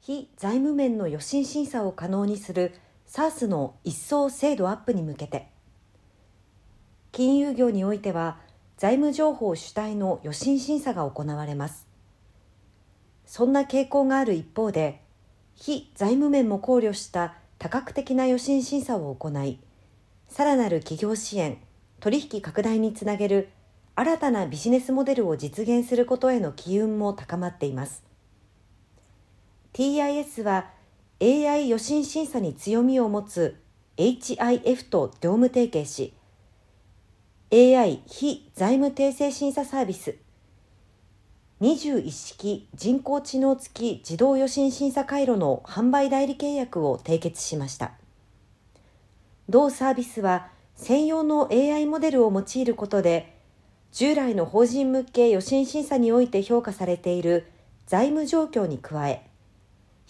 非財務面の予診審査を可能にする SARS の一層精度アップに向けて。金融業においては財務情報主体の予診審査が行われます。そんな傾向がある一方で非財務面も考慮した多角的な予診審査を行いさらなる企業支援取引拡大につなげる新たなビジネスモデルを実現することへの機運も高まっています。TIS は AI 予診審査に強みを持つ HIF と業務提携し AI 非財務訂正審査サービス21式人工知能付き自動予診審査回路の販売代理契約を締結しました。同サービスは専用の AI モデルを用いることで従来の法人向け予診審査において評価されている財務状況に加え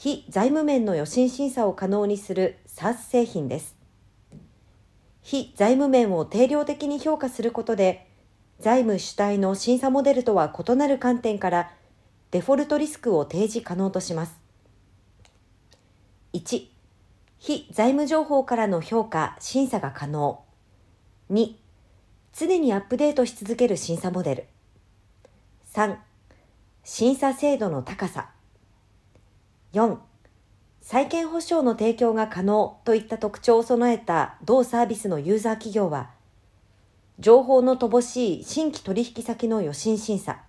非財務面の予診審査を可能にする SARS 製品です非財務面を定量的に評価することで財務主体の審査モデルとは異なる観点からデフォルトリスクを提示可能とします1非財務情報からの評価・審査が可能2常にアップデートし続ける審査モデル。3、審査精度の高さ。4、債権保証の提供が可能といった特徴を備えた同サービスのユーザー企業は、情報の乏しい新規取引先の予診審査、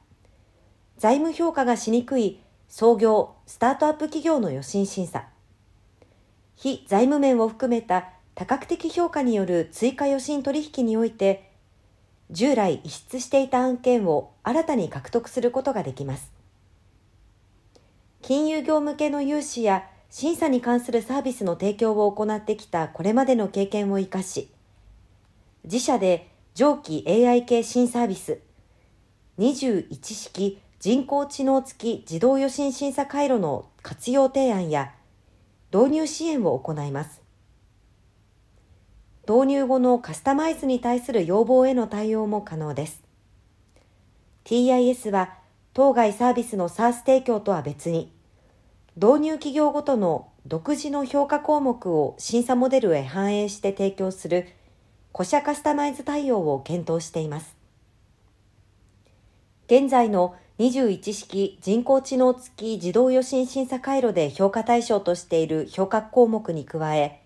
財務評価がしにくい創業、スタートアップ企業の予診審査、非財務面を含めた多角的評価による追加予診取引において、従来遺失していた案件を新たに獲得することができます。金融業向けの融資や審査に関するサービスの提供を行ってきたこれまでの経験を生かし、自社で上記 AI 系新サービス、21式人工知能付き自動予診審査回路の活用提案や導入支援を行います。導入後のカスタマイズに対する要望への対応も可能です。TIS は当該サービスの SARS 提供とは別に、導入企業ごとの独自の評価項目を審査モデルへ反映して提供する古社カスタマイズ対応を検討しています。現在の21式人工知能付き自動予診審査回路で評価対象としている評価項目に加え、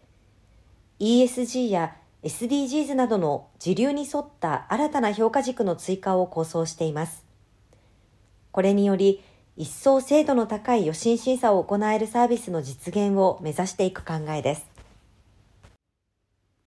ESG や SDGs などの時流に沿った新たな評価軸の追加を構想しています。これにより、一層精度の高い予診審査を行えるサービスの実現を目指していく考えです。